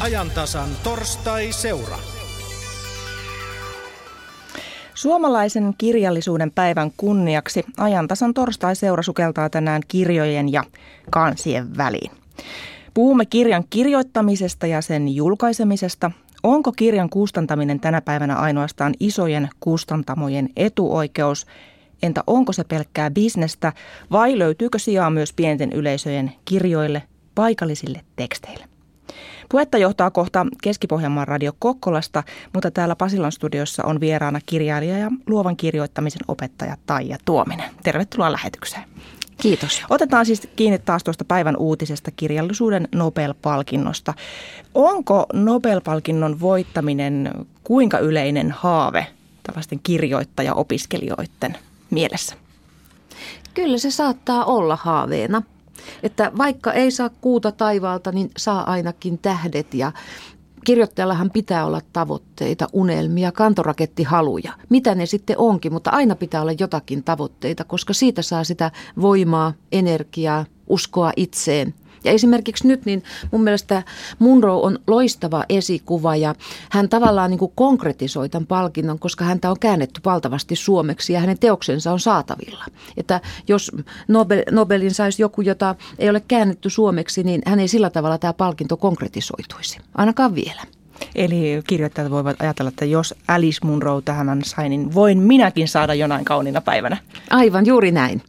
ajantasan torstai-seura. Suomalaisen kirjallisuuden päivän kunniaksi ajantasan torstai-seura sukeltaa tänään kirjojen ja kansien väliin. Puhumme kirjan kirjoittamisesta ja sen julkaisemisesta. Onko kirjan kustantaminen tänä päivänä ainoastaan isojen kustantamojen etuoikeus? Entä onko se pelkkää bisnestä vai löytyykö sijaa myös pienten yleisöjen kirjoille, paikallisille teksteille? Puhetta johtaa kohta Keski-Pohjanmaan radio Kokkolasta, mutta täällä Pasilan studiossa on vieraana kirjailija ja luovan kirjoittamisen opettaja Taija Tuominen. Tervetuloa lähetykseen. Kiitos. Otetaan siis kiinni taas tuosta päivän uutisesta kirjallisuuden Nobel-palkinnosta. Onko Nobel-palkinnon voittaminen kuinka yleinen haave tällaisten kirjoittaja-opiskelijoiden mielessä? Kyllä se saattaa olla haaveena. Että vaikka ei saa kuuta taivaalta, niin saa ainakin tähdet ja kirjoittajallahan pitää olla tavoitteita, unelmia, kantorakettihaluja. Mitä ne sitten onkin, mutta aina pitää olla jotakin tavoitteita, koska siitä saa sitä voimaa, energiaa, uskoa itseen – ja esimerkiksi nyt niin mun mielestä Munro on loistava esikuva ja hän tavallaan niin kuin konkretisoi tämän palkinnon, koska häntä on käännetty valtavasti suomeksi ja hänen teoksensa on saatavilla. Että jos Nobel, Nobelin saisi joku, jota ei ole käännetty suomeksi, niin hän ei sillä tavalla tämä palkinto konkretisoituisi. Ainakaan vielä. Eli kirjoittajat voivat ajatella, että jos Alice Munro tähän sai, niin voin minäkin saada jonain kauniina päivänä. Aivan, juuri näin.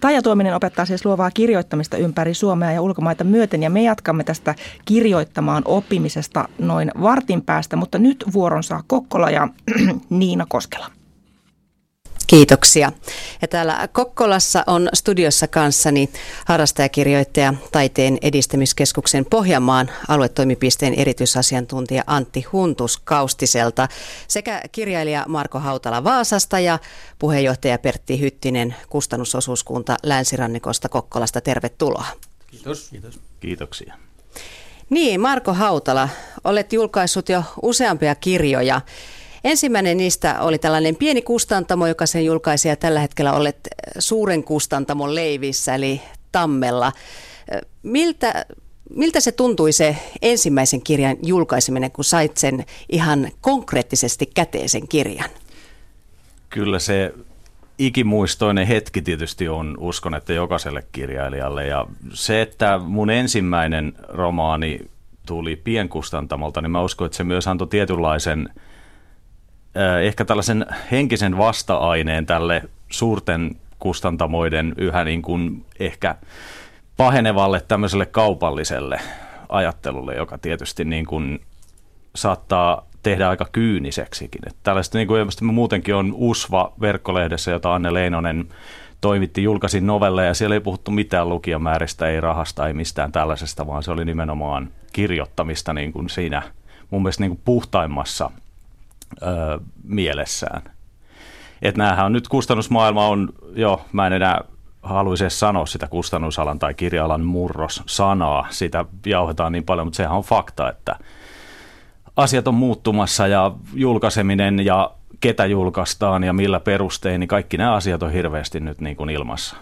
Taija Tuominen opettaa siis luovaa kirjoittamista ympäri Suomea ja ulkomaita myöten ja me jatkamme tästä kirjoittamaan oppimisesta noin vartin päästä, mutta nyt vuoron saa Kokkola ja Niina Koskela. Kiitoksia. Ja täällä Kokkolassa on studiossa kanssani harrastajakirjoittaja Taiteen edistämiskeskuksen Pohjanmaan aluetoimipisteen erityisasiantuntija Antti Huntus Kaustiselta sekä kirjailija Marko Hautala Vaasasta ja puheenjohtaja Pertti Hyttinen kustannusosuuskunta Länsirannikosta Kokkolasta. Tervetuloa. Kiitos. Kiitos. Kiitoksia. Niin, Marko Hautala, olet julkaissut jo useampia kirjoja. Ensimmäinen niistä oli tällainen pieni kustantamo, joka sen julkaisi ja tällä hetkellä olet äh, suuren kustantamon leivissä eli Tammella. Äh, miltä, miltä se tuntui se ensimmäisen kirjan julkaiseminen, kun sait sen ihan konkreettisesti käteisen kirjan? Kyllä se ikimuistoinen hetki tietysti on, uskon, että jokaiselle kirjailijalle. Ja se, että mun ensimmäinen romaani tuli pienkustantamolta, niin mä uskon, että se myös antoi tietynlaisen – ehkä tällaisen henkisen vasta-aineen tälle suurten kustantamoiden yhä niin kuin ehkä pahenevalle tämmöiselle kaupalliselle ajattelulle, joka tietysti niin kuin saattaa tehdä aika kyyniseksikin. Että tällaista niin kuin muutenkin on USVA verkkolehdessä, jota Anne Leinonen toimitti, julkaisin novelle ja siellä ei puhuttu mitään lukijamääristä, ei rahasta, ei mistään tällaisesta, vaan se oli nimenomaan kirjoittamista niin kuin siinä mun mielestä niin kuin puhtaimmassa ö, mielessään. Et näähän on nyt kustannusmaailma on, jo, mä en enää haluaisi sanoa sitä kustannusalan tai kirja-alan murros-sanaa, sitä jauhetaan niin paljon, mutta sehän on fakta, että asiat on muuttumassa ja julkaiseminen ja ketä julkaistaan ja millä perustein, niin kaikki nämä asiat on hirveästi nyt niin kuin ilmassa.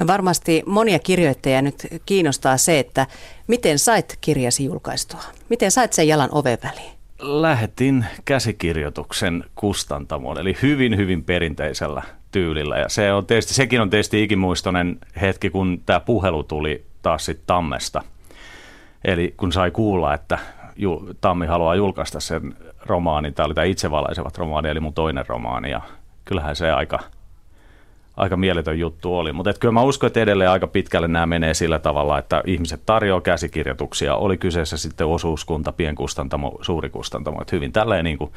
No varmasti monia kirjoittajia nyt kiinnostaa se, että miten sait kirjasi julkaistua? Miten sait sen jalan oven väliin? Lähetin käsikirjoituksen kustantamoon, eli hyvin, hyvin perinteisellä tyylillä. Ja se on tietysti, sekin on tietysti ikimuistoinen hetki, kun tämä puhelu tuli taas sitten Tammesta. Eli kun sai kuulla, että Tammi haluaa julkaista sen romaanin, tämä oli tämä Itsevalaisevat romaani, eli mun toinen romaani, ja kyllähän se aika – aika mieletön juttu oli. Mutta kyllä mä uskon, että edelleen aika pitkälle nämä menee sillä tavalla, että ihmiset tarjoaa käsikirjoituksia. Oli kyseessä sitten osuuskunta, pienkustantamo, suurikustantamo. Että hyvin tälleen niin kuin,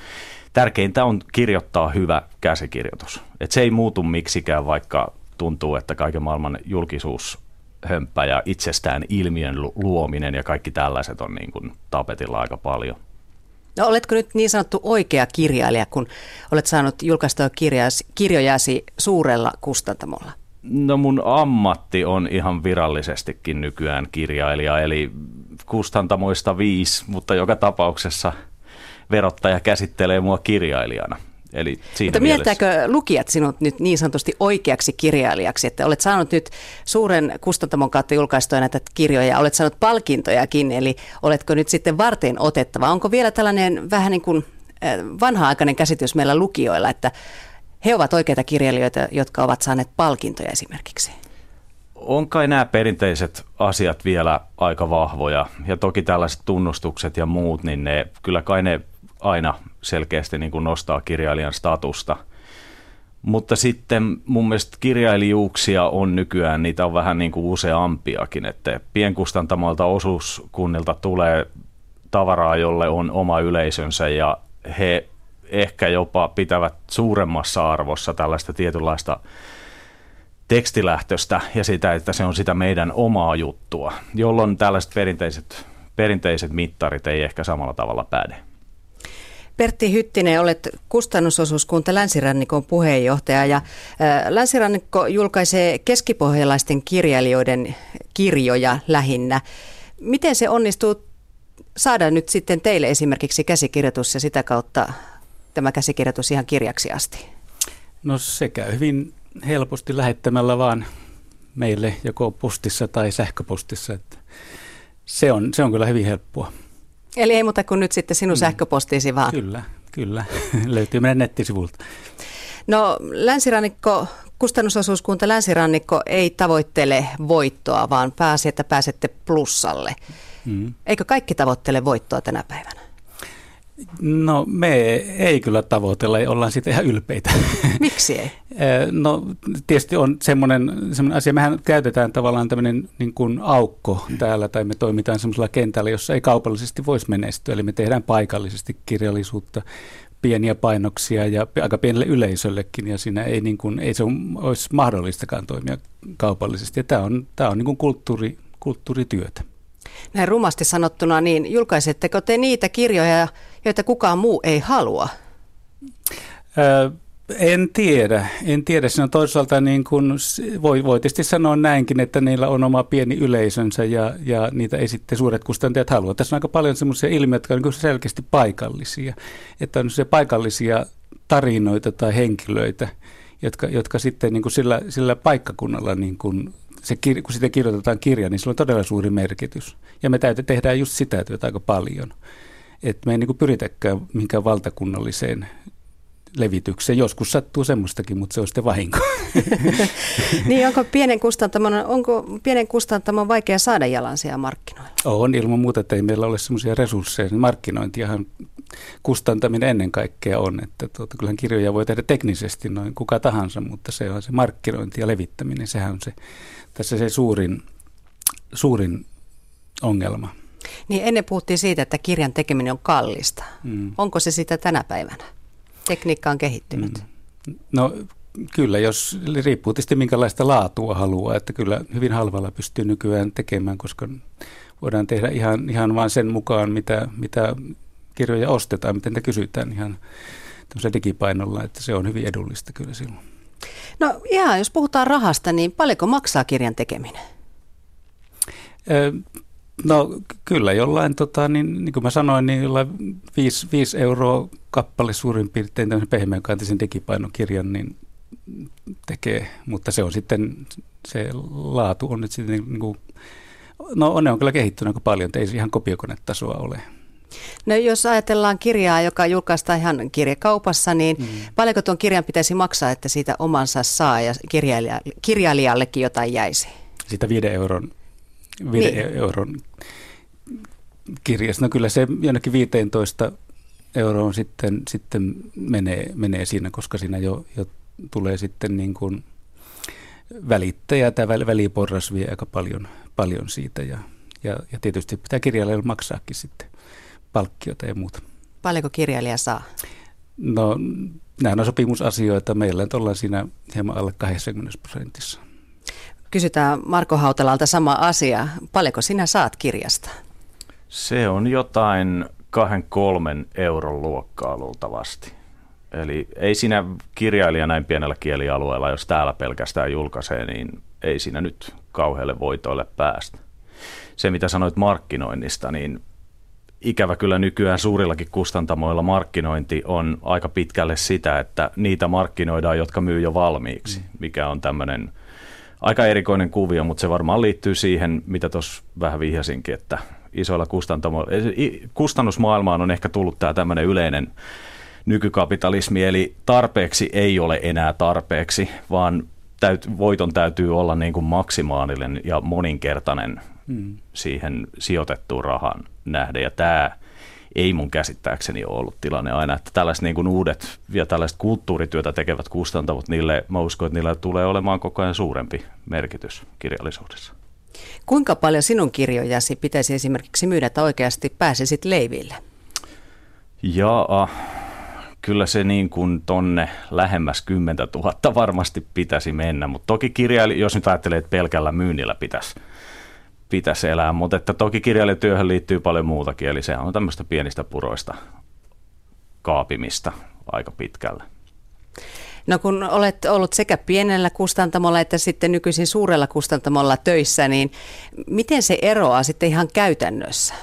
tärkeintä on kirjoittaa hyvä käsikirjoitus. Et se ei muutu miksikään, vaikka tuntuu, että kaiken maailman julkisuus hömppä ja itsestään ilmiön luominen ja kaikki tällaiset on niin kuin tapetilla aika paljon. No oletko nyt niin sanottu oikea kirjailija, kun olet saanut julkaistua kirjasi, kirjojasi suurella kustantamolla? No mun ammatti on ihan virallisestikin nykyään kirjailija, eli kustantamoista viisi, mutta joka tapauksessa verottaja käsittelee mua kirjailijana. Eli siinä Mutta mieltääkö mielessä... lukijat sinut nyt niin sanotusti oikeaksi kirjailijaksi, että olet saanut nyt suuren kustantamon kautta julkaistuja näitä kirjoja ja olet saanut palkintojakin, eli oletko nyt sitten varten otettava? Onko vielä tällainen vähän niin kuin vanha-aikainen käsitys meillä lukijoilla, että he ovat oikeita kirjailijoita, jotka ovat saaneet palkintoja esimerkiksi? On kai nämä perinteiset asiat vielä aika vahvoja ja toki tällaiset tunnustukset ja muut, niin ne, kyllä kai ne aina selkeästi niin kuin nostaa kirjailijan statusta. Mutta sitten mun mielestä kirjailijuuksia on nykyään, niitä on vähän niin kuin useampiakin, että pienkustantamoilta osuuskunnilta tulee tavaraa, jolle on oma yleisönsä ja he ehkä jopa pitävät suuremmassa arvossa tällaista tietynlaista tekstilähtöstä ja sitä, että se on sitä meidän omaa juttua, jolloin tällaiset perinteiset, perinteiset mittarit ei ehkä samalla tavalla päde. Pertti Hyttinen, olet kustannusosuuskunta Länsirannikon puheenjohtaja ja Länsirannikko julkaisee keskipohjalaisten kirjailijoiden kirjoja lähinnä. Miten se onnistuu saada nyt sitten teille esimerkiksi käsikirjoitus ja sitä kautta tämä käsikirjoitus ihan kirjaksi asti? No se käy hyvin helposti lähettämällä vaan meille joko postissa tai sähköpostissa. Että se, on, se on kyllä hyvin helppoa. Eli ei muuta kuin nyt sitten sinun mm. sähköpostiisi vaan. Kyllä, kyllä. Löytyy meidän nettisivulta. No länsirannikko, kustannusosuuskunta Länsirannikko ei tavoittele voittoa, vaan pääsi, että pääsette plussalle. Mm. Eikö kaikki tavoittele voittoa tänä päivänä? No me ei kyllä tavoitella, ja ollaan siitä ihan ylpeitä. Miksi ei? No tietysti on semmoinen, semmoinen asia, mehän käytetään tavallaan tämmöinen niin kuin aukko täällä, tai me toimitaan semmoisella kentällä, jossa ei kaupallisesti voisi menestyä, eli me tehdään paikallisesti kirjallisuutta, pieniä painoksia ja aika pienelle yleisöllekin, ja siinä ei, niin kuin, ei se olisi mahdollistakaan toimia kaupallisesti, ja tämä on, tämä on niin kuin kulttuuri, kulttuurityötä. Näin rumasti sanottuna, niin julkaisetteko te niitä kirjoja, joita kukaan muu ei halua? En tiedä. En tiedä. Siinä toisaalta niin kuin, voi, voi tietysti sanoa näinkin, että niillä on oma pieni yleisönsä ja, ja niitä ei sitten suuret kustantajat halua. Tässä on aika paljon sellaisia ilmiöitä, jotka on niin selkeästi paikallisia. Että on se paikallisia tarinoita tai henkilöitä, jotka, jotka sitten niin kuin sillä, sillä paikkakunnalla niin kuin se, kun sitä kirjoitetaan kirja, niin sillä on todella suuri merkitys. Ja me täytyy tehdä just sitä työtä aika paljon. Että me ei niin pyritäkään mihinkään valtakunnalliseen levitykseen. Joskus sattuu semmoistakin, mutta se on sitten vahinko. niin, onko pienen kustantamon, onko pienen kustantamon vaikea saada jalansia markkinoilla? On ilman muuta, että ei meillä ole semmoisia resursseja. Markkinointiahan kustantaminen ennen kaikkea on, että tuota, kyllähän kirjoja voi tehdä teknisesti noin kuka tahansa, mutta se on se markkinointi ja levittäminen, sehän on se, tässä se suurin, suurin ongelma. Niin ennen puhuttiin siitä, että kirjan tekeminen on kallista. Mm. Onko se sitä tänä päivänä? Tekniikka on kehittynyt. Mm. No kyllä, jos riippuu tietysti minkälaista laatua haluaa, että kyllä hyvin halvalla pystyy nykyään tekemään, koska voidaan tehdä ihan, ihan vain sen mukaan, mitä, mitä kirjoja ostetaan, miten ne kysytään ihan tämmöisellä digipainolla, että se on hyvin edullista kyllä silloin. No ihan, jos puhutaan rahasta, niin paljonko maksaa kirjan tekeminen? No kyllä jollain, tota, niin, niin kuin mä sanoin, niin jollain 5, 5 euroa kappale suurin piirtein tämmöisen pehmeäkantisen digipainokirjan niin tekee, mutta se on sitten, se laatu on nyt sitten niin kuin, no ne on kyllä kehittynyt aika paljon, ei se ihan kopiokonetasoa ole. No jos ajatellaan kirjaa, joka julkaistaan ihan kirjakaupassa, niin mm. paljonko tuon kirjan pitäisi maksaa, että siitä omansa saa ja kirjailijallekin jotain jäisi? Sitä viiden euron viiden niin. euron kirjasta. No kyllä se jonnekin 15 euroon sitten, sitten menee, menee siinä, koska siinä jo, jo tulee sitten niin kuin välittäjä tai väliporras vie aika paljon, paljon siitä ja, ja, ja tietysti pitää kirjailijalle maksaakin sitten palkkiota ja muuta. Paljonko kirjailija saa? No nämä on sopimusasioita. Meillä ollaan siinä hieman alle 80 prosentissa. Kysytään Marko Hautalalta sama asia. Paljonko sinä saat kirjasta? Se on jotain kahden kolmen euron luokkaa luultavasti. Eli ei siinä kirjailija näin pienellä kielialueella, jos täällä pelkästään julkaisee, niin ei siinä nyt kauhealle voitoille päästä. Se, mitä sanoit markkinoinnista, niin ikävä kyllä nykyään suurillakin kustantamoilla markkinointi on aika pitkälle sitä, että niitä markkinoidaan, jotka myy jo valmiiksi, mikä on tämmöinen aika erikoinen kuvio, mutta se varmaan liittyy siihen, mitä tuossa vähän vihjasinkin, että isoilla kustantamoilla, kustannusmaailmaan on ehkä tullut tämä tämmöinen yleinen nykykapitalismi, eli tarpeeksi ei ole enää tarpeeksi, vaan täyt, voiton täytyy olla niin kuin maksimaalinen ja moninkertainen hmm. siihen sijoitettuun rahan nähden. Ja tämä ei mun käsittääkseni ole ollut tilanne aina, että tällaiset niin kuin uudet ja tällaiset kulttuurityötä tekevät kustantavat, niille, mä uskon, että niillä tulee olemaan koko ajan suurempi merkitys kirjallisuudessa. Kuinka paljon sinun kirjojasi pitäisi esimerkiksi myydä, että oikeasti pääsisit leiville? Jaa, kyllä se niin kuin tonne lähemmäs 10 000 varmasti pitäisi mennä, mutta toki kirjailija, jos nyt ajattelee, että pelkällä myynnillä pitäisi, pitäisi elää, mutta että toki kirjailijatyöhön liittyy paljon muutakin, eli se on tämmöistä pienistä puroista kaapimista aika pitkälle. No kun olet ollut sekä pienellä kustantamolla että sitten nykyisin suurella kustantamolla töissä, niin miten se eroaa sitten ihan käytännössä?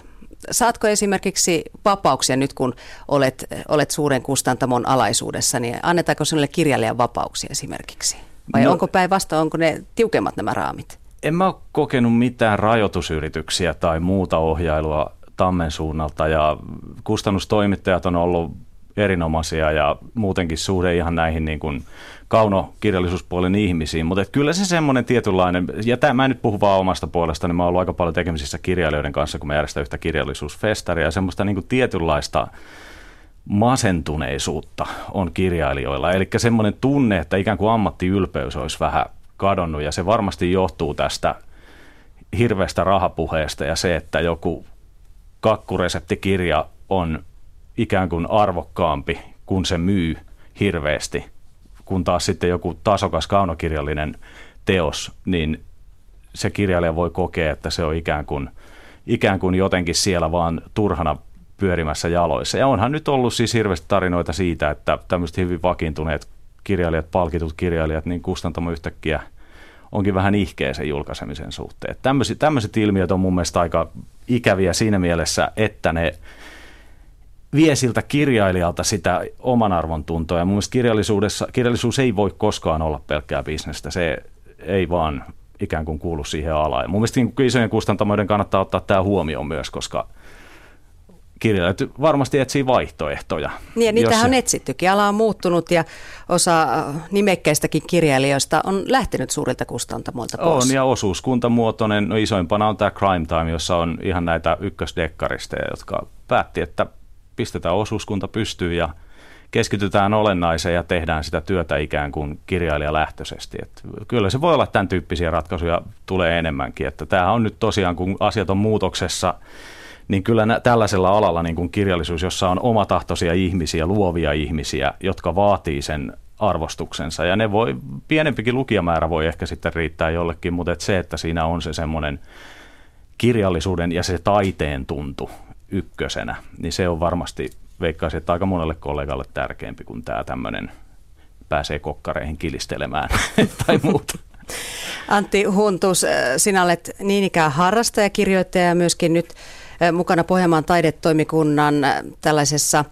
saatko esimerkiksi vapauksia nyt, kun olet, olet suuren kustantamon alaisuudessa, niin annetaanko sinulle kirjailijan vapauksia esimerkiksi? Vai no, onko päinvastoin, onko ne tiukemmat nämä raamit? En mä ole kokenut mitään rajoitusyrityksiä tai muuta ohjailua Tammen suunnalta ja kustannustoimittajat on ollut erinomaisia ja muutenkin suhde ihan näihin niin kuin kaunokirjallisuuspuolen ihmisiin, mutta kyllä se semmoinen tietynlainen, ja tämä, mä en nyt puhu vaan omasta puolesta, niin mä oon ollut aika paljon tekemisissä kirjailijoiden kanssa, kun mä järjestän yhtä kirjallisuusfestaria, ja semmoista niin kuin tietynlaista masentuneisuutta on kirjailijoilla. Eli semmoinen tunne, että ikään kuin ammattiylpeys olisi vähän kadonnut, ja se varmasti johtuu tästä hirveästä rahapuheesta ja se, että joku kakkureseptikirja on ikään kuin arvokkaampi, kun se myy hirveästi kun taas sitten joku tasokas kaunokirjallinen teos, niin se kirjailija voi kokea, että se on ikään kuin, ikään kuin jotenkin siellä vaan turhana pyörimässä jaloissa. Ja onhan nyt ollut siis hirveästi tarinoita siitä, että tämmöiset hyvin vakiintuneet kirjailijat, palkitut kirjailijat, niin kustantamo yhtäkkiä onkin vähän ihkeä sen julkaisemisen suhteen. Tämmöiset, tämmöiset ilmiöt on mun mielestä aika ikäviä siinä mielessä, että ne vie siltä kirjailijalta sitä oman arvon tuntoa. Ja mun mielestä kirjallisuudessa, kirjallisuus ei voi koskaan olla pelkkää bisnestä. Se ei vaan ikään kuin kuulu siihen alaan. Ja mun mielestä niin isojen kustantamoiden kannattaa ottaa tämä huomioon myös, koska kirjailijat varmasti etsii vaihtoehtoja. Niin ja niitähän on etsittykin. Ala on muuttunut ja osa äh, nimekkäistäkin kirjailijoista on lähtenyt suurilta kustantamoilta pois. On ja osuuskuntamuotoinen, no isoimpana on tämä Crime Time, jossa on ihan näitä ykkösdekkaristeja, jotka päätti, että pistetään osuuskunta pystyyn ja keskitytään olennaiseen ja tehdään sitä työtä ikään kuin kirjailijalähtöisesti. Että kyllä se voi olla tämän tyyppisiä ratkaisuja tulee enemmänkin. Että tämä on nyt tosiaan, kun asiat on muutoksessa, niin kyllä nä- tällaisella alalla niin kuin kirjallisuus, jossa on omatahtoisia ihmisiä, luovia ihmisiä, jotka vaatii sen arvostuksensa. Ja ne voi, pienempikin lukijamäärä voi ehkä sitten riittää jollekin, mutta et se, että siinä on se semmoinen kirjallisuuden ja se taiteen tuntu, ykkösenä, niin se on varmasti, veikkaisin, että aika monelle kollegalle tärkeämpi kuin tämä tämmöinen pääsee kokkareihin kilistelemään tai muuta. Antti Huntus, sinä olet niin ikään harrastaja, kirjoittaja ja myöskin nyt mukana Pohjanmaan taidetoimikunnan tällaisessa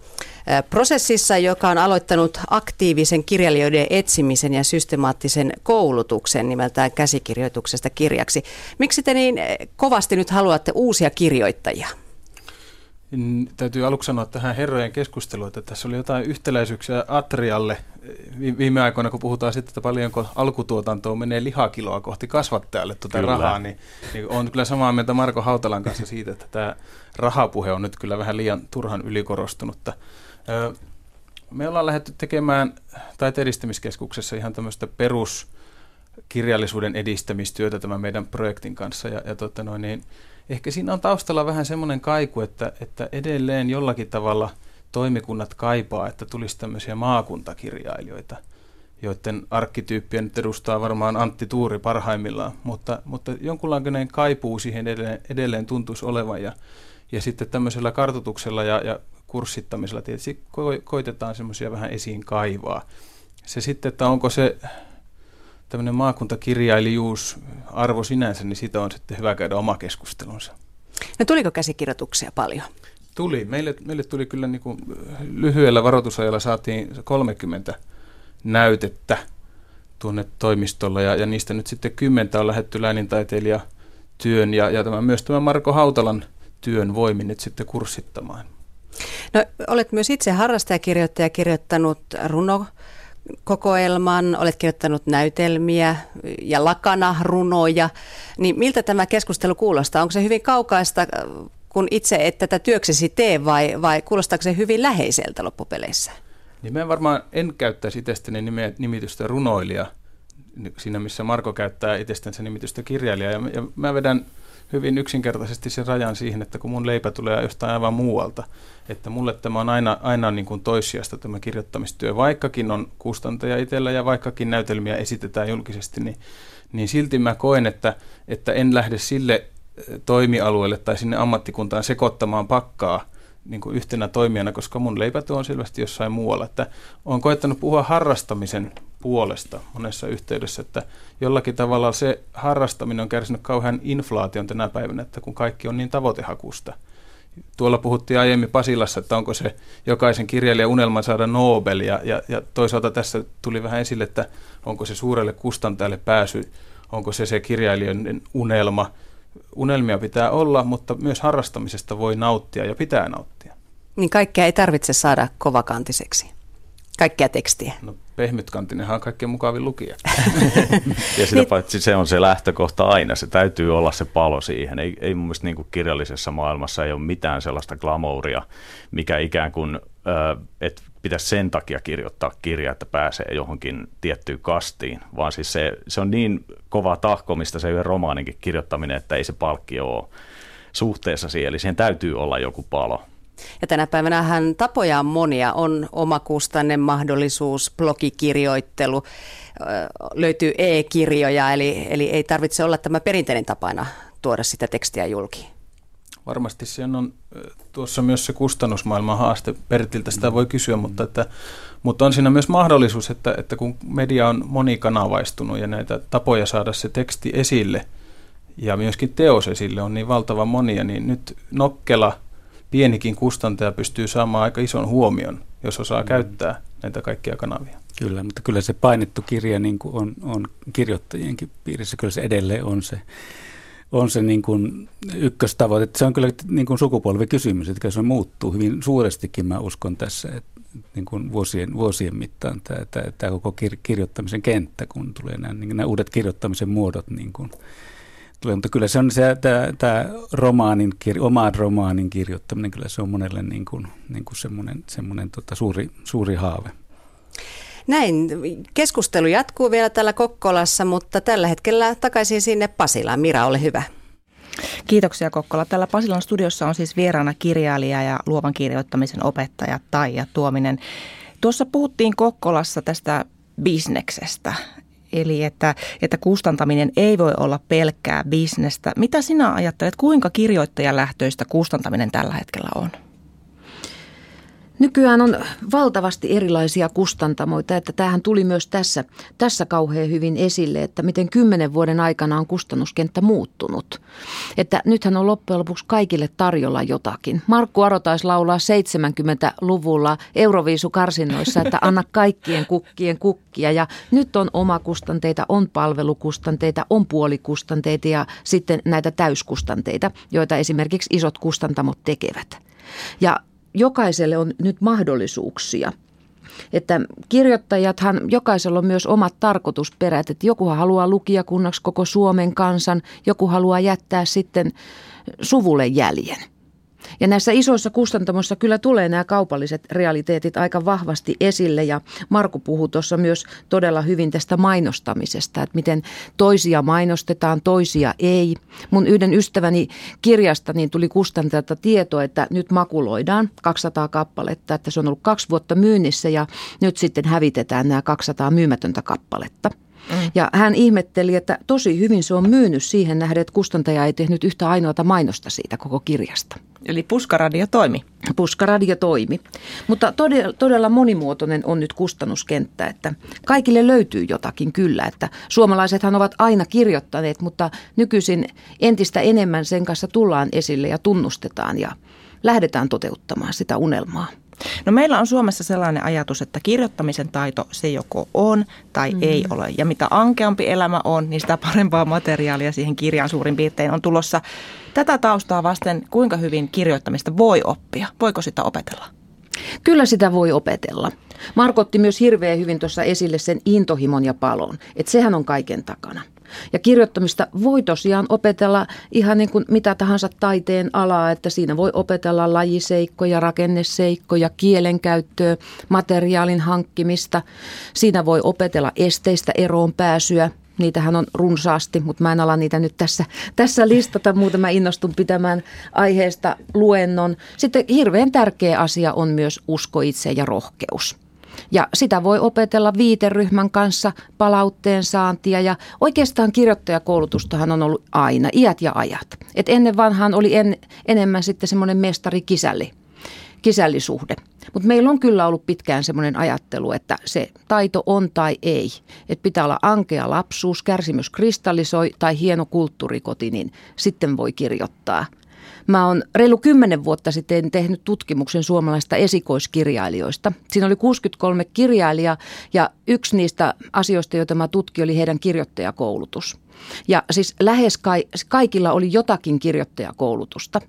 prosessissa, joka on aloittanut aktiivisen kirjailijoiden etsimisen ja systemaattisen koulutuksen nimeltään käsikirjoituksesta kirjaksi. Miksi te niin kovasti nyt haluatte uusia kirjoittajia? Niin täytyy aluksi sanoa tähän herrojen keskusteluun, että tässä oli jotain yhtäläisyyksiä Atrialle viime aikoina, kun puhutaan sitten, että paljonko alkutuotantoa menee lihakiloa kohti kasvattajalle tuota kyllä. rahaa, niin, niin on kyllä samaa mieltä Marko Hautalan kanssa siitä, että tämä rahapuhe on nyt kyllä vähän liian turhan ylikorostunutta. Me ollaan lähdetty tekemään taiteen edistämiskeskuksessa ihan tämmöistä peruskirjallisuuden edistämistyötä tämän meidän projektin kanssa, ja, ja tota noin, niin, ehkä siinä on taustalla vähän semmoinen kaiku, että, että edelleen jollakin tavalla toimikunnat kaipaa, että tulisi tämmöisiä maakuntakirjailijoita, joiden arkkityyppiä nyt edustaa varmaan Antti Tuuri parhaimmillaan, mutta, mutta jonkunlainen kaipuu siihen edelleen, edelleen tuntuisi olevan. Ja, ja sitten tämmöisellä kartotuksella ja, ja kurssittamisella tietysti ko- koitetaan semmoisia vähän esiin kaivaa. Se sitten, että onko se tämmöinen maakuntakirjailijuus arvo sinänsä, niin siitä on sitten hyvä käydä oma keskustelunsa. No tuliko käsikirjoituksia paljon? Tuli. Meille, meille tuli kyllä niin kuin lyhyellä varoitusajalla saatiin 30 näytettä tuonne toimistolla ja, ja niistä nyt sitten kymmentä on lähetty läänintaiteilija työn ja, ja tämä, myös tämän Marko Hautalan työn voimin nyt sitten kurssittamaan. No, olet myös itse harrastajakirjoittaja kirjoittanut runo kokoelman, olet kirjoittanut näytelmiä ja lakana runoja, niin miltä tämä keskustelu kuulostaa? Onko se hyvin kaukaista, kun itse et tätä työksesi tee vai, vai kuulostaako se hyvin läheiseltä loppupeleissä? Niin mä varmaan en käyttäisi itsestäni nimitystä runoilija siinä, missä Marko käyttää itsestänsä nimitystä kirjailija. Ja, ja mä vedän hyvin yksinkertaisesti sen rajan siihen, että kun mun leipä tulee jostain aivan muualta, että mulle tämä on aina, aina niin kuin toissijasta tämä kirjoittamistyö, vaikkakin on kustantaja itsellä ja vaikkakin näytelmiä esitetään julkisesti, niin, niin silti mä koen, että, että en lähde sille eh, toimialueelle tai sinne ammattikuntaan sekoittamaan pakkaa niin kuin yhtenä toimijana, koska mun leipätyö on selvästi jossain muualla. Että olen koettanut puhua harrastamisen puolesta monessa yhteydessä, että jollakin tavalla se harrastaminen on kärsinyt kauhean inflaation tänä päivänä, että kun kaikki on niin tavoitehakusta. Tuolla puhuttiin aiemmin Pasilassa, että onko se jokaisen kirjailijan unelma saada Nobel, ja, ja, ja toisaalta tässä tuli vähän esille, että onko se suurelle kustantajalle pääsy, onko se se kirjailijan unelma. Unelmia pitää olla, mutta myös harrastamisesta voi nauttia ja pitää nauttia. Niin kaikkea ei tarvitse saada kovakantiseksi kaikkea tekstiä? No pehmytkantinenhan on kaikkein mukavin lukija. ja sitä paitsi se on se lähtökohta aina, se täytyy olla se palo siihen. Ei, ei mun mielestä niin kuin kirjallisessa maailmassa ei ole mitään sellaista glamouria, mikä ikään kuin, että pitäisi sen takia kirjoittaa kirja, että pääsee johonkin tiettyyn kastiin, vaan siis se, se on niin kova tahkomista se yhden romaaninkin kirjoittaminen, että ei se palkki ole suhteessa siihen, eli siihen täytyy olla joku palo. Ja tänä päivänä tapoja on monia, on omakustanne mahdollisuus, blogikirjoittelu, löytyy e-kirjoja, eli, eli ei tarvitse olla tämä perinteinen tapana tuoda sitä tekstiä julki. Varmasti se on tuossa myös se kustannusmaailman haaste. Pertiltä sitä voi kysyä, mutta, että, mutta on siinä myös mahdollisuus, että, että kun media on monikanavaistunut ja näitä tapoja saada se teksti esille ja myöskin teos esille on niin valtavan monia, niin nyt nokkela – pienikin kustantaja pystyy saamaan aika ison huomion, jos osaa mm. käyttää näitä kaikkia kanavia. Kyllä, mutta kyllä se painettu kirja niin kuin on, on kirjoittajienkin piirissä, kyllä se edelleen on se, on se niin kuin ykköstavoite. Se on kyllä niin kuin sukupolvikysymys, että se muuttuu hyvin suurestikin, mä uskon tässä, että niin kuin vuosien, vuosien mittaan tämä, tämä, tämä koko kir- kirjoittamisen kenttä, kun tulee nämä, niin nämä uudet kirjoittamisen muodot niin kuin tulee, mutta kyllä se on se, tämä, tämä romaanin, oman romaanin kirjoittaminen, kyllä se on monelle niin kuin, niin kuin semmoinen, semmoinen tota suuri, suuri haave. Näin, keskustelu jatkuu vielä täällä Kokkolassa, mutta tällä hetkellä takaisin sinne Pasilaan. Mira, ole hyvä. Kiitoksia Kokkola. Tällä Pasilan studiossa on siis vieraana kirjailija ja luovan kirjoittamisen opettaja Taija Tuominen. Tuossa puhuttiin Kokkolassa tästä bisneksestä, Eli että, että kustantaminen ei voi olla pelkkää bisnestä. Mitä sinä ajattelet, kuinka kirjoittajalähtöistä kustantaminen tällä hetkellä on? Nykyään on valtavasti erilaisia kustantamoita, että tämähän tuli myös tässä, tässä kauhean hyvin esille, että miten kymmenen vuoden aikana on kustannuskenttä muuttunut. Että nythän on loppujen lopuksi kaikille tarjolla jotakin. Markku Aro taisi laulaa 70-luvulla Euroviisukarsinnoissa, että anna kaikkien kukkien kukkia. Ja nyt on omakustanteita, on palvelukustanteita, on puolikustanteita ja sitten näitä täyskustanteita, joita esimerkiksi isot kustantamot tekevät. Ja jokaiselle on nyt mahdollisuuksia. Että kirjoittajathan, jokaisella on myös omat tarkoitusperät, että joku haluaa lukijakunnaksi koko Suomen kansan, joku haluaa jättää sitten suvulle jäljen. Ja näissä isoissa kustantamoissa kyllä tulee nämä kaupalliset realiteetit aika vahvasti esille ja Marku puhuu tuossa myös todella hyvin tästä mainostamisesta, että miten toisia mainostetaan, toisia ei. Mun yhden ystäväni kirjasta niin tuli kustantajalta tieto, että nyt makuloidaan 200 kappaletta, että se on ollut kaksi vuotta myynnissä ja nyt sitten hävitetään nämä 200 myymätöntä kappaletta. Mm. Ja hän ihmetteli, että tosi hyvin se on myynyt siihen nähden, että kustantaja ei tehnyt yhtä ainoata mainosta siitä koko kirjasta. Eli puskaradio toimi. Puskaradio toimi. Mutta todella, todella monimuotoinen on nyt kustannuskenttä, että kaikille löytyy jotakin kyllä. Että suomalaisethan ovat aina kirjoittaneet, mutta nykyisin entistä enemmän sen kanssa tullaan esille ja tunnustetaan ja lähdetään toteuttamaan sitä unelmaa. No meillä on Suomessa sellainen ajatus, että kirjoittamisen taito se joko on tai mm. ei ole. Ja mitä ankeampi elämä on, niin sitä parempaa materiaalia siihen kirjaan suurin piirtein on tulossa. Tätä taustaa vasten, kuinka hyvin kirjoittamista voi oppia? Voiko sitä opetella? Kyllä sitä voi opetella. Marko otti myös hirveän hyvin tuossa esille sen intohimon ja palon, että sehän on kaiken takana. Ja kirjoittamista voi tosiaan opetella ihan niin kuin mitä tahansa taiteen alaa, että siinä voi opetella lajiseikkoja, rakenneseikkoja, kielenkäyttöä, materiaalin hankkimista. Siinä voi opetella esteistä eroon pääsyä, Niitähän on runsaasti, mutta mä en ala niitä nyt tässä, tässä listata. Muuten mä innostun pitämään aiheesta luennon. Sitten hirveän tärkeä asia on myös usko itse ja rohkeus. Ja sitä voi opetella viiteryhmän kanssa palautteen saantia ja oikeastaan kirjoittajakoulutustahan on ollut aina, iät ja ajat. Et ennen vanhaan oli en, enemmän sitten semmoinen mestari-kisälli, kisällisuhde. Mutta meillä on kyllä ollut pitkään semmoinen ajattelu, että se taito on tai ei. Että pitää olla ankea lapsuus, kärsimys kristallisoi tai hieno kulttuurikoti, niin sitten voi kirjoittaa – Mä oon reilu kymmenen vuotta sitten tehnyt tutkimuksen suomalaista esikoiskirjailijoista. Siinä oli 63 kirjailijaa ja yksi niistä asioista, joita mä tutkin, oli heidän kirjoittajakoulutus. Ja siis lähes kaikilla oli jotakin kirjoittajakoulutusta.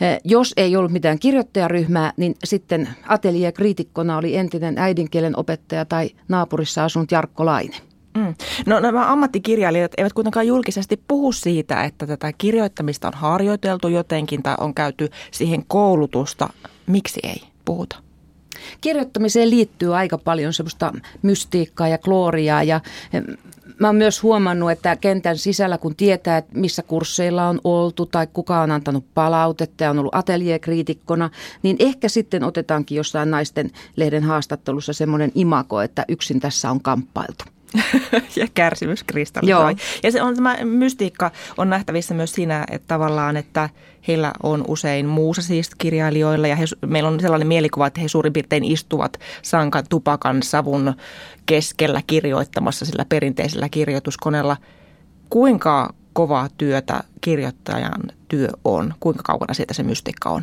Eh, jos ei ollut mitään kirjoittajaryhmää, niin sitten atelier-kriitikkona oli entinen äidinkielen opettaja tai naapurissa asunut Jarkko Laine. Mm. No nämä ammattikirjailijat eivät kuitenkaan julkisesti puhu siitä, että tätä kirjoittamista on harjoiteltu jotenkin tai on käyty siihen koulutusta. Miksi ei puhuta? Kirjoittamiseen liittyy aika paljon semmoista mystiikkaa ja klooriaa ja Mä oon myös huomannut, että kentän sisällä kun tietää, että missä kursseilla on oltu tai kuka on antanut palautetta ja on ollut ateljeekriitikkona, niin ehkä sitten otetaankin jossain naisten lehden haastattelussa semmoinen imako, että yksin tässä on kamppailtu. ja kärsimys kristallisoi. Ja se on tämä mystiikka on nähtävissä myös siinä, että tavallaan, että heillä on usein muusa siis kirjailijoilla ja he, meillä on sellainen mielikuva, että he suurin piirtein istuvat sankan tupakan savun keskellä kirjoittamassa sillä perinteisellä kirjoituskoneella. Kuinka kovaa työtä kirjoittajan työ on? Kuinka kaukana siitä se mystiikka on?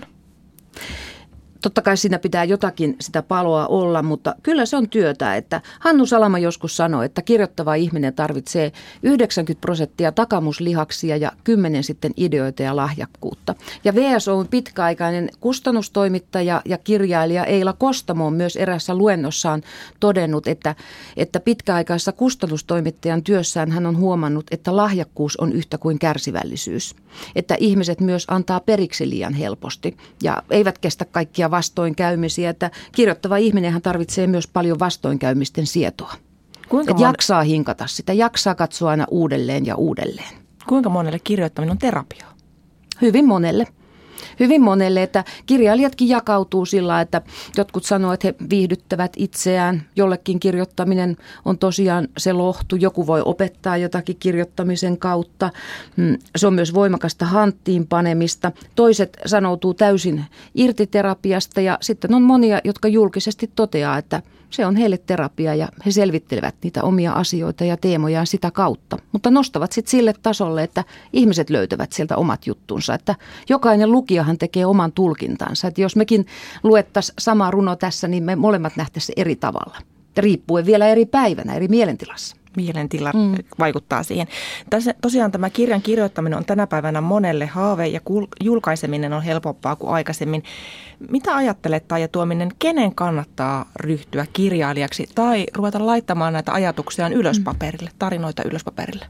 Totta kai siinä pitää jotakin sitä paloa olla, mutta kyllä se on työtä. Että Hannu Salama joskus sanoi, että kirjoittava ihminen tarvitsee 90 prosenttia takamuslihaksia ja 10 sitten ideoita ja lahjakkuutta. Ja VSO on pitkäaikainen kustannustoimittaja ja kirjailija Eila Kostamo on myös erässä luennossaan todennut, että, että pitkäaikaisessa kustannustoimittajan työssään hän on huomannut, että lahjakkuus on yhtä kuin kärsivällisyys. Että ihmiset myös antaa periksi liian helposti ja eivät kestä kaikkia vastoinkäymisiä, että kirjoittava ihminenhän tarvitsee myös paljon vastoinkäymisten sietoa. Kuinka mon... jaksaa hinkata sitä, jaksaa katsoa aina uudelleen ja uudelleen. Kuinka monelle kirjoittaminen on terapiaa? Hyvin monelle hyvin monelle, että kirjailijatkin jakautuu sillä, että jotkut sanoo, että he viihdyttävät itseään. Jollekin kirjoittaminen on tosiaan se lohtu. Joku voi opettaa jotakin kirjoittamisen kautta. Mm, se on myös voimakasta hanttiin panemista. Toiset sanoutuu täysin irtiterapiasta ja sitten on monia, jotka julkisesti toteaa, että – se on heille terapia ja he selvittelevät niitä omia asioita ja teemojaan sitä kautta. Mutta nostavat sitten sille tasolle, että ihmiset löytävät sieltä omat juttunsa. Että jokainen lukijahan tekee oman tulkintansa. Että jos mekin luettaisiin sama runo tässä, niin me molemmat nähtäisiin eri tavalla. Riippuen vielä eri päivänä, eri mielentilassa mielentila mm. vaikuttaa siihen. Tässä, tosiaan tämä kirjan kirjoittaminen on tänä päivänä monelle haave ja julkaiseminen on helpompaa kuin aikaisemmin. Mitä ajattelet ja Tuominen, kenen kannattaa ryhtyä kirjailijaksi tai ruveta laittamaan näitä ajatuksiaan ylös mm. paperille, tarinoita ylös paperille?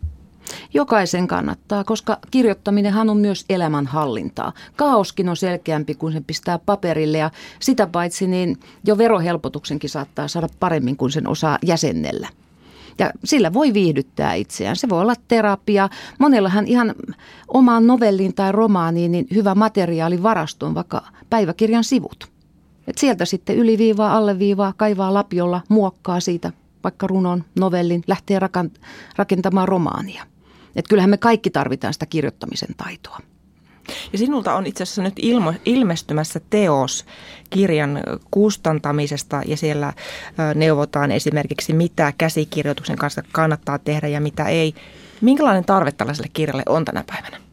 Jokaisen kannattaa, koska kirjoittaminenhan on myös elämänhallintaa. Kaoskin on selkeämpi, kun sen pistää paperille ja sitä paitsi niin jo verohelpotuksenkin saattaa saada paremmin, kuin sen osaa jäsennellä. Ja sillä voi viihdyttää itseään. Se voi olla terapia. Monellahan ihan omaan novelliin tai romaaniin niin hyvä materiaali varastoon vaikka päiväkirjan sivut. Et sieltä sitten yliviivaa, alleviivaa, kaivaa lapiolla, muokkaa siitä vaikka runon, novellin, lähtee rakentamaan romaania. Et kyllähän me kaikki tarvitaan sitä kirjoittamisen taitoa. Ja sinulta on itse asiassa nyt ilmo, ilmestymässä teos kirjan kustantamisesta ja siellä neuvotaan esimerkiksi mitä käsikirjoituksen kanssa kannattaa tehdä ja mitä ei. Minkälainen tarve tällaiselle kirjalle on tänä päivänä?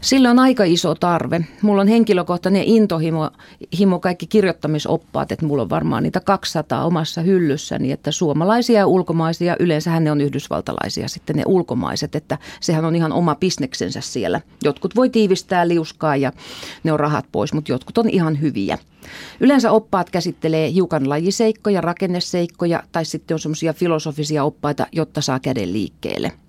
Sillä on aika iso tarve. Mulla on henkilökohtainen intohimo himo kaikki kirjoittamisoppaat, että mulla on varmaan niitä 200 omassa hyllyssäni, että suomalaisia ja ulkomaisia, yleensähän ne on yhdysvaltalaisia sitten ne ulkomaiset, että sehän on ihan oma bisneksensä siellä. Jotkut voi tiivistää liuskaa ja ne on rahat pois, mutta jotkut on ihan hyviä. Yleensä oppaat käsittelee hiukan lajiseikkoja, rakenneseikkoja tai sitten on semmoisia filosofisia oppaita, jotta saa käden liikkeelle –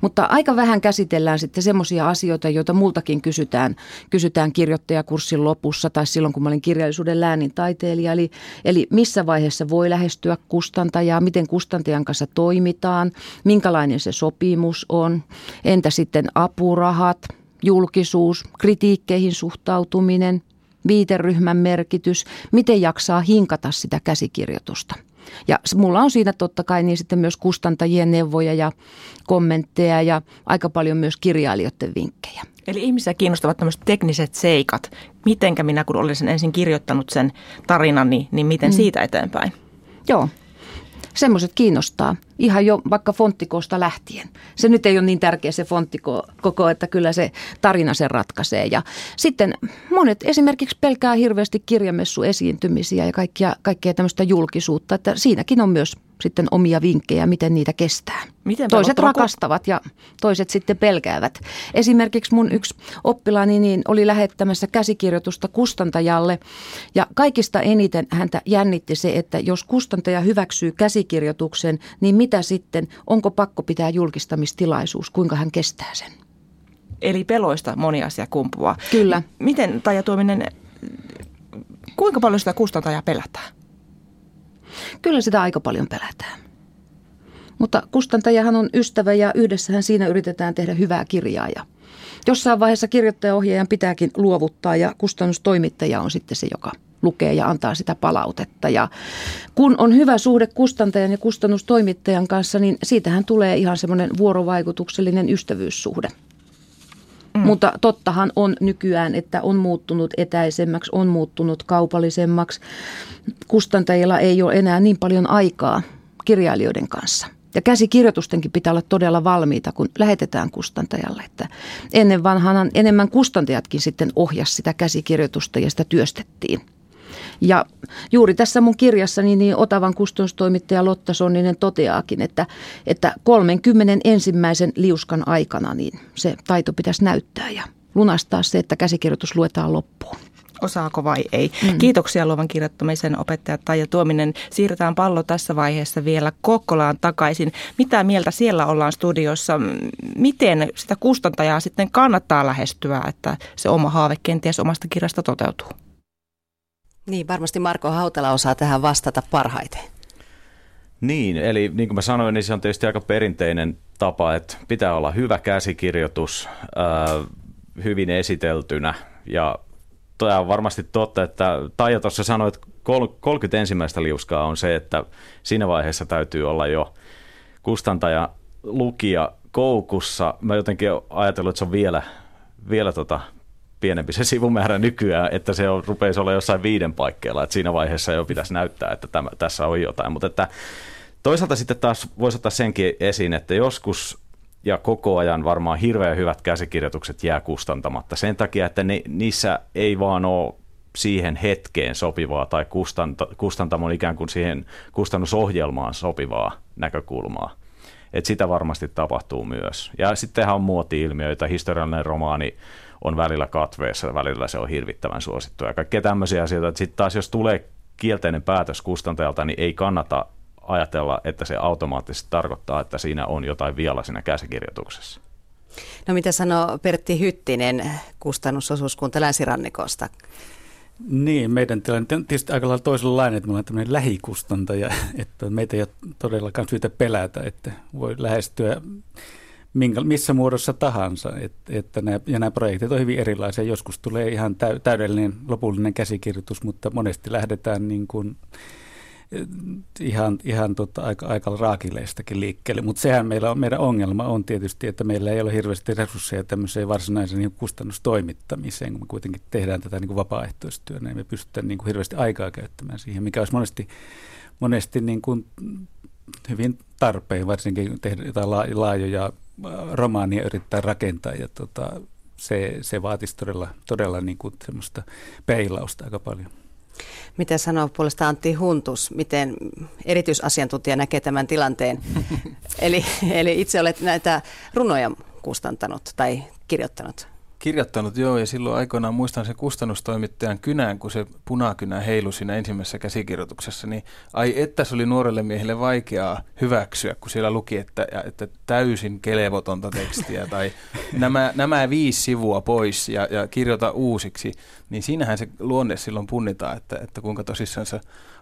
mutta aika vähän käsitellään sitten semmoisia asioita, joita multakin kysytään, kysytään kirjoittajakurssin lopussa tai silloin, kun mä olin kirjallisuuden läänin taiteilija. Eli, eli missä vaiheessa voi lähestyä kustantajaa, miten kustantajan kanssa toimitaan, minkälainen se sopimus on, entä sitten apurahat, julkisuus, kritiikkeihin suhtautuminen, viiteryhmän merkitys, miten jaksaa hinkata sitä käsikirjoitusta – ja mulla on siinä totta kai niin sitten myös kustantajien neuvoja ja kommentteja ja aika paljon myös kirjailijoiden vinkkejä. Eli ihmisiä kiinnostavat tämmöiset tekniset seikat. Mitenkä minä, kun olisin ensin kirjoittanut sen tarinani, niin, niin miten mm. siitä eteenpäin? Joo, semmoiset kiinnostaa ihan jo vaikka fonttikosta lähtien. Se nyt ei ole niin tärkeä se fonttiko koko, että kyllä se tarina sen ratkaisee. Ja sitten monet esimerkiksi pelkää hirveästi kirjamessu esiintymisiä ja kaikkia, kaikkea tämmöistä julkisuutta, että siinäkin on myös sitten omia vinkkejä, miten niitä kestää. Miten toiset rakastavat ja toiset sitten pelkäävät. Esimerkiksi mun yksi oppilaani niin oli lähettämässä käsikirjoitusta kustantajalle ja kaikista eniten häntä jännitti se, että jos kustantaja hyväksyy käsikirjoituksen, niin mitä sitten, onko pakko pitää julkistamistilaisuus, kuinka hän kestää sen? Eli peloista moni asia kumpuaa. Kyllä. Miten Taija Tuominen, kuinka paljon sitä kustantajaa pelätään? Kyllä sitä aika paljon pelätään. Mutta kustantajahan on ystävä ja yhdessähän siinä yritetään tehdä hyvää kirjaa ja jossain vaiheessa kirjoittajaohjaajan pitääkin luovuttaa ja kustannustoimittaja on sitten se, joka lukee ja antaa sitä palautetta. Ja kun on hyvä suhde kustantajan ja kustannustoimittajan kanssa, niin siitähän tulee ihan semmoinen vuorovaikutuksellinen ystävyyssuhde. Mm. Mutta tottahan on nykyään, että on muuttunut etäisemmäksi, on muuttunut kaupallisemmaksi. Kustantajilla ei ole enää niin paljon aikaa kirjailijoiden kanssa. Ja käsikirjoitustenkin pitää olla todella valmiita, kun lähetetään kustantajalle. Että ennen vanhaan enemmän kustantajatkin sitten ohjas sitä käsikirjoitusta ja sitä työstettiin. Ja juuri tässä mun kirjassani niin Otavan kustannustoimittaja Lotta Sonninen toteaakin, että, että 30 ensimmäisen liuskan aikana niin se taito pitäisi näyttää ja lunastaa se, että käsikirjoitus luetaan loppuun osaako vai ei. Mm. Kiitoksia luovan kirjoittamisen opettaja Taija Tuominen. Siirretään pallo tässä vaiheessa vielä Kokkolaan takaisin. Mitä mieltä siellä ollaan studiossa? Miten sitä kustantajaa sitten kannattaa lähestyä, että se oma haave kenties omasta kirjasta toteutuu? Niin, varmasti Marko Hautala osaa tähän vastata parhaiten. Niin, eli niin kuin mä sanoin, niin se on tietysti aika perinteinen tapa, että pitää olla hyvä käsikirjoitus, äh, hyvin esiteltynä ja tämä on varmasti totta, että Taija tuossa sanoi, että 30 ensimmäistä liuskaa on se, että siinä vaiheessa täytyy olla jo kustantaja lukija koukussa. Mä jotenkin ajatellut, että se on vielä, vielä tota pienempi se sivumäärä nykyään, että se on, rupeisi olla jossain viiden paikkeilla, että siinä vaiheessa jo pitäisi näyttää, että tämä, tässä on jotain. Mutta että toisaalta sitten taas voisi ottaa senkin esiin, että joskus ja koko ajan varmaan hirveän hyvät käsikirjoitukset jää kustantamatta sen takia, että ne, niissä ei vaan ole siihen hetkeen sopivaa tai kustanta, kustantamon ikään kuin siihen kustannusohjelmaan sopivaa näkökulmaa. Et sitä varmasti tapahtuu myös. Ja sittenhän on muoti-ilmiöitä, historiallinen romaani on välillä katveessa, välillä se on hirvittävän suosittu ja kaikkea tämmöisiä asioita. Sitten taas jos tulee kielteinen päätös kustantajalta, niin ei kannata ajatella, että se automaattisesti tarkoittaa, että siinä on jotain vielä siinä käsikirjoituksessa. No mitä sanoo Pertti Hyttinen kustannusosuuskunta Länsirannikosta? Niin, meidän tilanne on tietysti aika lailla toisenlainen, että me ollaan tämmöinen lähikustantaja, että meitä ei ole todellakaan syytä pelätä, että voi lähestyä minkä, missä muodossa tahansa. Et, että nämä, ja nämä projektit on hyvin erilaisia. Joskus tulee ihan täydellinen lopullinen käsikirjoitus, mutta monesti lähdetään niin kuin ihan, ihan tota, aika, aika raakileistakin liikkeelle. Mutta sehän meillä on, meidän ongelma on tietysti, että meillä ei ole hirveästi resursseja tämmöiseen varsinaiseen niin kustannustoimittamiseen, kun me kuitenkin tehdään tätä niin kuin vapaaehtoistyönä, niin me pystytään niin kuin hirveästi aikaa käyttämään siihen, mikä olisi monesti, monesti niin kuin hyvin tarpeen, varsinkin tehdä jotain laajoja romaania yrittää rakentaa ja tota, se, se vaatisi todella, todella niin kuin semmoista peilausta aika paljon. Mitä sanoo puolesta Antti Huntus, miten erityisasiantuntija näkee tämän tilanteen? eli, eli itse olet näitä runoja kustantanut tai kirjoittanut. Kirjoittanut, joo, ja silloin aikoinaan muistan sen kustannustoimittajan kynään, kun se punakynä heilui siinä ensimmäisessä käsikirjoituksessa, niin ai että se oli nuorelle miehelle vaikeaa hyväksyä, kun siellä luki, että, että täysin kelevotonta tekstiä, tai nämä, nämä viisi sivua pois ja, ja kirjoita uusiksi, niin siinähän se luonne silloin punnitaan, että, että kuinka tosissaan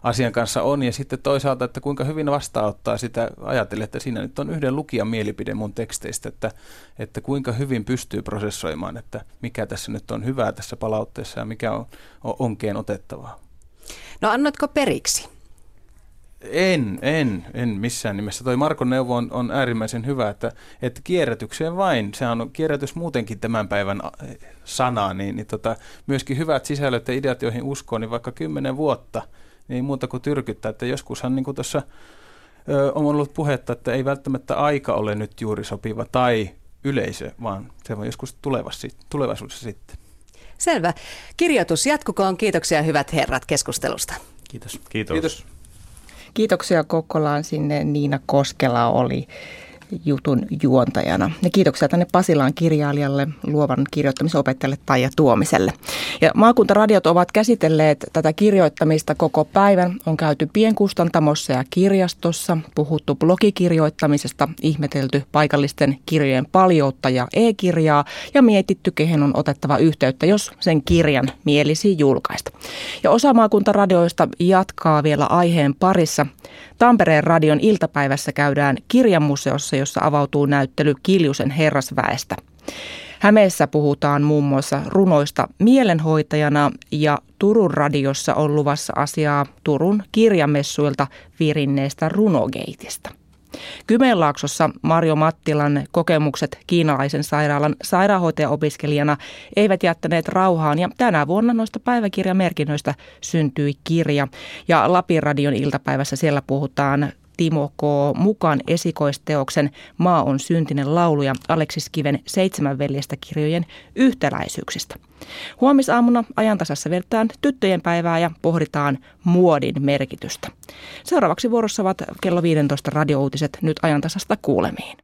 asian kanssa on, ja sitten toisaalta, että kuinka hyvin vastaanottaa sitä, ajatellen, että siinä nyt on yhden lukijan mielipide mun teksteistä, että, että kuinka hyvin pystyy prosessoimaan, että mikä tässä nyt on hyvää tässä palautteessa ja mikä on, on onkeen otettavaa. No annoitko periksi? En, en, en missään nimessä. Toi Markon neuvo on, on äärimmäisen hyvä, että, että kierrätykseen vain, sehän on kierrätys muutenkin tämän päivän sana, niin, niin tota, myöskin hyvät sisällöt ja ideat, joihin uskoo, niin vaikka kymmenen vuotta – niin muuta kuin tyrkyttää. Että joskushan niin kuin tuossa on ollut puhetta, että ei välttämättä aika ole nyt juuri sopiva tai yleisö, vaan se on joskus tulevaisuudessa sitten. Selvä. Kirjoitus jatkukoon. Kiitoksia hyvät herrat keskustelusta. Kiitos. Kiitos. Kiitos. Kiitoksia Kokkolaan sinne. Niina Koskela oli jutun juontajana. Ja kiitoksia tänne Pasilaan kirjailijalle, luovan kirjoittamisopettajalle Taija Tuomiselle. Ja maakuntaradiot ovat käsitelleet tätä kirjoittamista koko päivän. On käyty pienkustantamossa ja kirjastossa, puhuttu blogikirjoittamisesta, ihmetelty paikallisten kirjojen paljoutta ja e-kirjaa ja mietitty, kehen on otettava yhteyttä, jos sen kirjan mielisi julkaista. Ja osa maakuntaradioista jatkaa vielä aiheen parissa. Tampereen radion iltapäivässä käydään kirjamuseossa, jossa avautuu näyttely Kiljusen herrasväestä. Hämeessä puhutaan muun muassa runoista mielenhoitajana ja Turun radiossa on luvassa asiaa Turun kirjamessuilta virinneestä runogeitista. Kymenlaaksossa Marjo Mattilan kokemukset kiinalaisen sairaalan sairaanhoitajaopiskelijana eivät jättäneet rauhaan ja tänä vuonna noista päiväkirjamerkinnöistä syntyi kirja. Ja Lapin radion iltapäivässä siellä puhutaan Timo K. mukaan esikoisteoksen Maa on syntinen laulu ja Aleksis Kiven seitsemän veljestä kirjojen yhtäläisyyksistä. Huomisaamuna ajantasassa vietetään tyttöjen päivää ja pohditaan muodin merkitystä. Seuraavaksi vuorossa ovat kello 15 radiouutiset nyt ajantasasta kuulemiin.